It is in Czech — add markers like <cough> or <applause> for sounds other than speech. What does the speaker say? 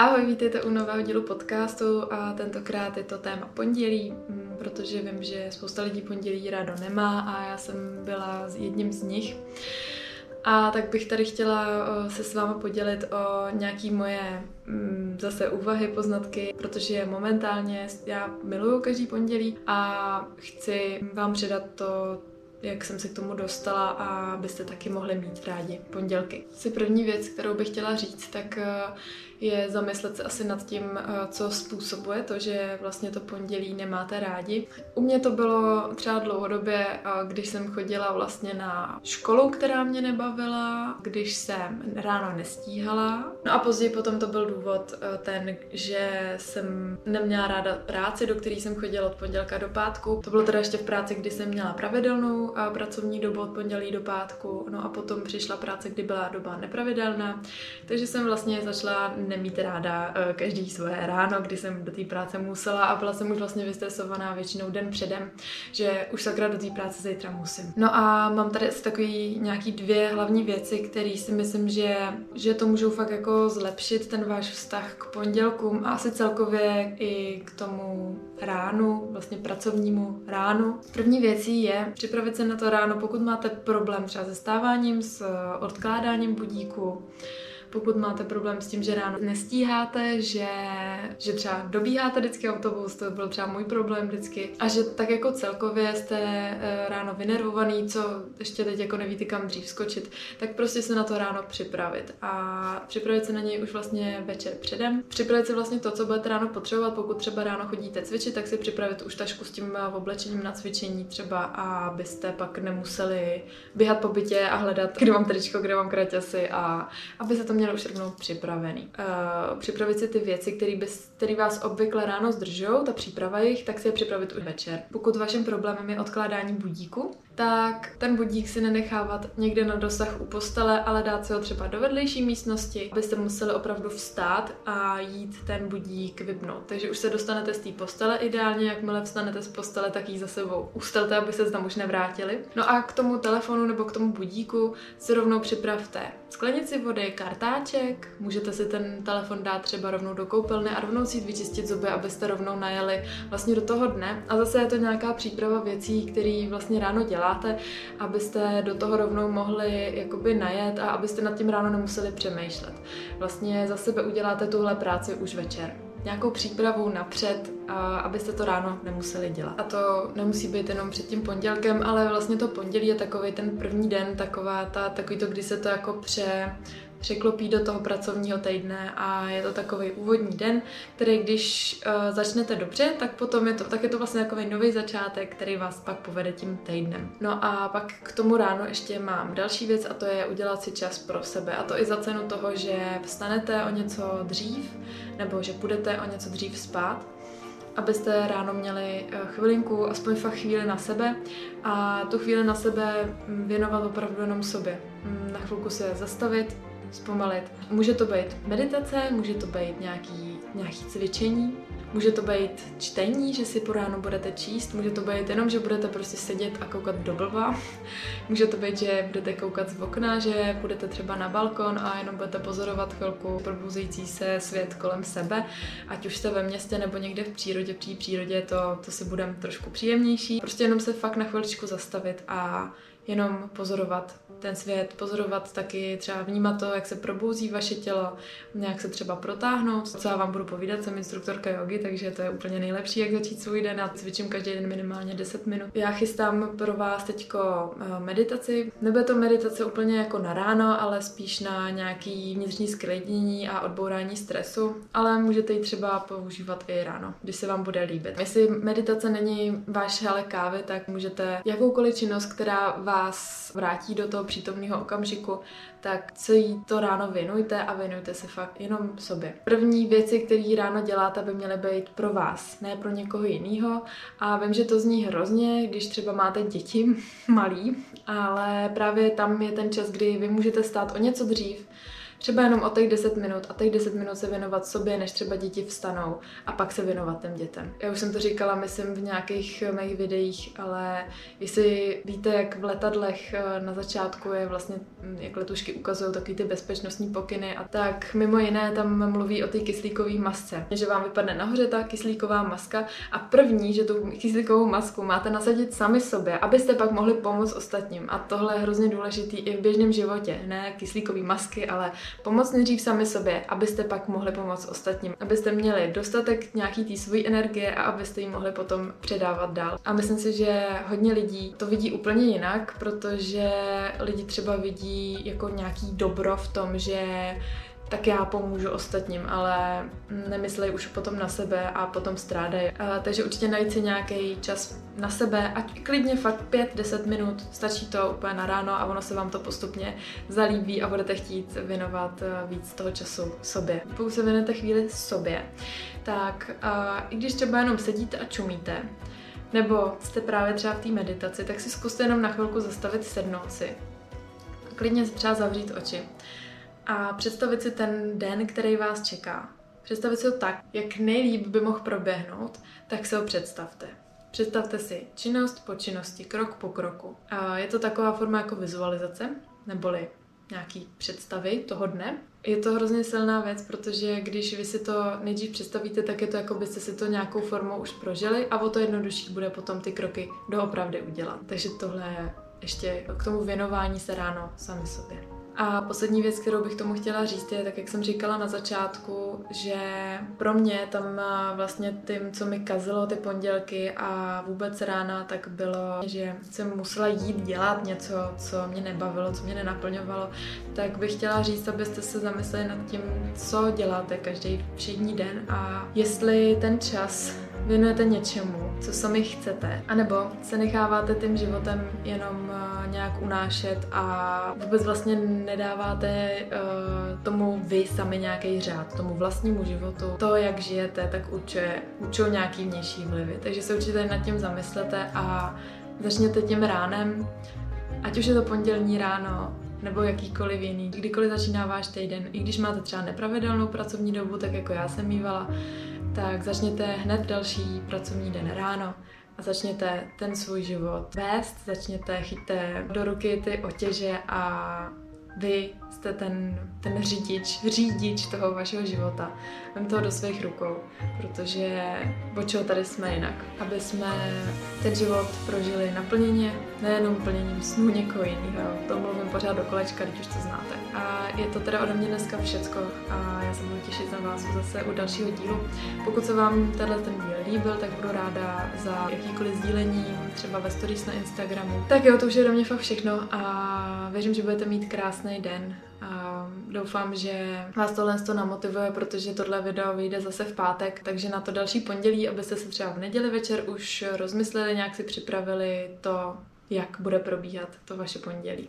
Ahoj, vítejte u nového dílu podcastu a tentokrát je to téma pondělí, mm, protože vím, že spousta lidí pondělí rádo nemá a já jsem byla jedním z nich. A tak bych tady chtěla se s vámi podělit o nějaký moje mm, zase úvahy, poznatky, protože momentálně já miluju každý pondělí a chci vám předat to, jak jsem se k tomu dostala a abyste taky mohli mít rádi pondělky. Asi první věc, kterou bych chtěla říct, tak je zamyslet se asi nad tím, eh, co způsobuje to, že vlastně to pondělí nemáte rádi. U mě to bylo třeba dlouhodobě, eh, když jsem chodila vlastně na školu, která mě nebavila, když jsem ráno nestíhala. No a později potom to byl důvod eh, ten, že jsem neměla ráda práci, do které jsem chodila od pondělka do pátku. To bylo teda ještě v práci, kdy jsem měla pravidelnou pracovní dobu od pondělí do pátku, no a potom přišla práce, kdy byla doba nepravidelná, takže jsem vlastně začala nemít ráda uh, každý svoje ráno, kdy jsem do té práce musela a byla jsem už vlastně vystresovaná většinou den předem, že už sakra do té práce zítra musím. No a mám tady asi takový nějaký dvě hlavní věci, které si myslím, že, že to můžou fakt jako zlepšit ten váš vztah k pondělkům a asi celkově i k tomu ránu, vlastně pracovnímu ránu. První věcí je připravit se na to ráno, pokud máte problém třeba se stáváním, s odkládáním budíku, pokud máte problém s tím, že ráno nestíháte, že, že třeba dobíháte vždycky autobus, to byl třeba můj problém vždycky, a že tak jako celkově jste eh, ráno vynervovaný, co ještě teď jako nevíte kam dřív skočit, tak prostě se na to ráno připravit a připravit se na něj už vlastně večer předem. Připravit si vlastně to, co budete ráno potřebovat, pokud třeba ráno chodíte cvičit, tak si připravit už tašku s tím eh, oblečením na cvičení třeba, abyste pak nemuseli běhat po bytě a hledat, kde mám tričko, kde mám kraťasy a aby se to měl už rovnou připravený. Uh, připravit si ty věci, které vás obvykle ráno zdržou, ta příprava jich, tak si je připravit už večer. Pokud vaším problémem je odkládání budíku, tak ten budík si nenechávat někde na dosah u postele, ale dát si ho třeba do vedlejší místnosti, abyste museli opravdu vstát a jít ten budík vypnout. Takže už se dostanete z té postele ideálně, jakmile vstanete z postele, tak ji za sebou ustelte, aby se tam už nevrátili. No a k tomu telefonu nebo k tomu budíku si rovnou připravte sklenici vody, kartáček, můžete si ten telefon dát třeba rovnou do koupelny a rovnou si vyčistit zuby, abyste rovnou najeli vlastně do toho dne. A zase je to nějaká příprava věcí, které vlastně ráno děláte děláte, abyste do toho rovnou mohli jakoby najet a abyste nad tím ráno nemuseli přemýšlet. Vlastně za sebe uděláte tuhle práci už večer nějakou přípravu napřed, a abyste to ráno nemuseli dělat. A to nemusí být jenom před tím pondělkem, ale vlastně to pondělí je takový ten první den, taková ta, takový to, kdy se to jako pře, překlopí do toho pracovního týdne a je to takový úvodní den, který když uh, začnete dobře, tak potom je to, tak je to vlastně takový nový začátek, který vás pak povede tím týdnem. No a pak k tomu ráno ještě mám další věc a to je udělat si čas pro sebe a to i za cenu toho, že vstanete o něco dřív nebo že budete o něco dřív spát abyste ráno měli eh, chvilinku, aspoň fakt chvíli na sebe a tu chvíli na sebe mm, věnovat opravdu jenom sobě. Mm, na chvilku se zastavit, zpomalit. Může to být meditace, může to být nějaký, nějaký cvičení, může to být čtení, že si po ránu budete číst, může to být jenom, že budete prostě sedět a koukat do blba, může to být, že budete koukat z okna, že budete třeba na balkon a jenom budete pozorovat chvilku probuzející se svět kolem sebe, ať už jste ve městě nebo někde v přírodě, při přírodě to, to si budeme trošku příjemnější. Prostě jenom se fakt na chviličku zastavit a jenom pozorovat ten svět, pozorovat taky, třeba vnímat to, jak se probouzí vaše tělo, nějak se třeba protáhnout. Co já vám budu povídat, jsem instruktorka jogy, takže to je úplně nejlepší, jak začít svůj den. Já cvičím každý den minimálně 10 minut. Já chystám pro vás teďko eh, meditaci. Nebude to meditace úplně jako na ráno, ale spíš na nějaký vnitřní sklidnění a odbourání stresu, ale můžete ji třeba používat i ráno, když se vám bude líbit. Jestli meditace není váš hele kávy, tak můžete jakoukoliv činnost, která vás vrátí do toho přítomného okamžiku, tak co jí to ráno věnujte a věnujte se fakt jenom sobě. První věci, které ráno děláte, by měly být pro vás, ne pro někoho jiného. A vím, že to zní hrozně, když třeba máte děti <laughs> malý, ale právě tam je ten čas, kdy vy můžete stát o něco dřív, Třeba jenom o těch 10 minut a těch 10 minut se věnovat sobě, než třeba děti vstanou a pak se věnovat těm dětem. Já už jsem to říkala, myslím, v nějakých mých videích, ale jestli víte, jak v letadlech eh, na začátku je vlastně, hm, jak letušky ukazují takový ty bezpečnostní pokyny a tak mimo jiné tam mluví o té kyslíkové masce, že vám vypadne nahoře ta kyslíková maska a první, že tu kyslíkovou masku máte nasadit sami sobě, abyste pak mohli pomoct ostatním. A tohle je hrozně důležitý i v běžném životě, ne kyslíkové masky, ale Pomoct nejdřív sami sobě, abyste pak mohli pomoct ostatním, abyste měli dostatek nějaký té své energie a abyste ji mohli potom předávat dál. A myslím si, že hodně lidí to vidí úplně jinak, protože lidi třeba vidí jako nějaký dobro v tom, že tak já pomůžu ostatním, ale nemyslej už potom na sebe a potom strádají. Takže určitě najít si nějaký čas na sebe, ať klidně fakt 5-10 minut, stačí to úplně na ráno a ono se vám to postupně zalíbí a budete chtít věnovat eh, víc toho času sobě. Pokud se věnujete chvíli sobě, tak uh, i když třeba jenom sedíte a čumíte, nebo jste právě třeba v té meditaci, tak si zkuste jenom na chvilku zastavit, sednout si. Klidně třeba zavřít oči a představit si ten den, který vás čeká. Představit si ho tak, jak nejlíp by mohl proběhnout, tak se ho představte. Představte si činnost po činnosti, krok po kroku. A je to taková forma jako vizualizace, neboli nějaký představy toho dne. Je to hrozně silná věc, protože když vy si to nejdřív představíte, tak je to jako byste si to nějakou formou už prožili a o to jednodušší bude potom ty kroky doopravdy udělat. Takže tohle je ještě k tomu věnování se ráno sami sobě. A poslední věc, kterou bych tomu chtěla říct, je, tak jak jsem říkala na začátku, že pro mě tam vlastně tím, co mi kazilo ty pondělky a vůbec rána, tak bylo, že jsem musela jít dělat něco, co mě nebavilo, co mě nenaplňovalo, tak bych chtěla říct, abyste se zamysleli nad tím, co děláte každý všední den a jestli ten čas věnujete něčemu, co sami chcete, anebo se necháváte tím životem jenom uh, nějak unášet a vůbec vlastně nedáváte uh, tomu vy sami nějaký řád, tomu vlastnímu životu. To, jak žijete, tak určuje, určují nějaký vnější vlivy. Takže se určitě nad tím zamyslete a začněte tím ránem, ať už je to pondělní ráno, nebo jakýkoliv jiný, kdykoliv začíná váš týden, i když máte třeba nepravidelnou pracovní dobu, tak jako já jsem mývala, tak začněte hned další pracovní den ráno a začněte ten svůj život vést, začněte chyťte do ruky ty otěže a vy jste ten, ten řidič, řidič toho vašeho života. Vem toho do svých rukou, protože o čeho tady jsme jinak. Aby jsme ten život prožili naplněně, nejenom plněním snů někoho jiného. To mluvím pořád do kolečka, když už to znáte. A je to teda ode mě dneska všecko a já se budu těšit na vás zase u dalšího dílu. Pokud se vám tenhle ten díl líbil, tak budu ráda za jakýkoliv sdílení, třeba ve stories na Instagramu. Tak jo, to už je do mě fakt všechno a věřím, že budete mít krásný den a doufám, že vás tohle to namotivuje, protože tohle video vyjde zase v pátek, takže na to další pondělí, abyste se třeba v neděli večer už rozmysleli, nějak si připravili to, jak bude probíhat to vaše pondělí.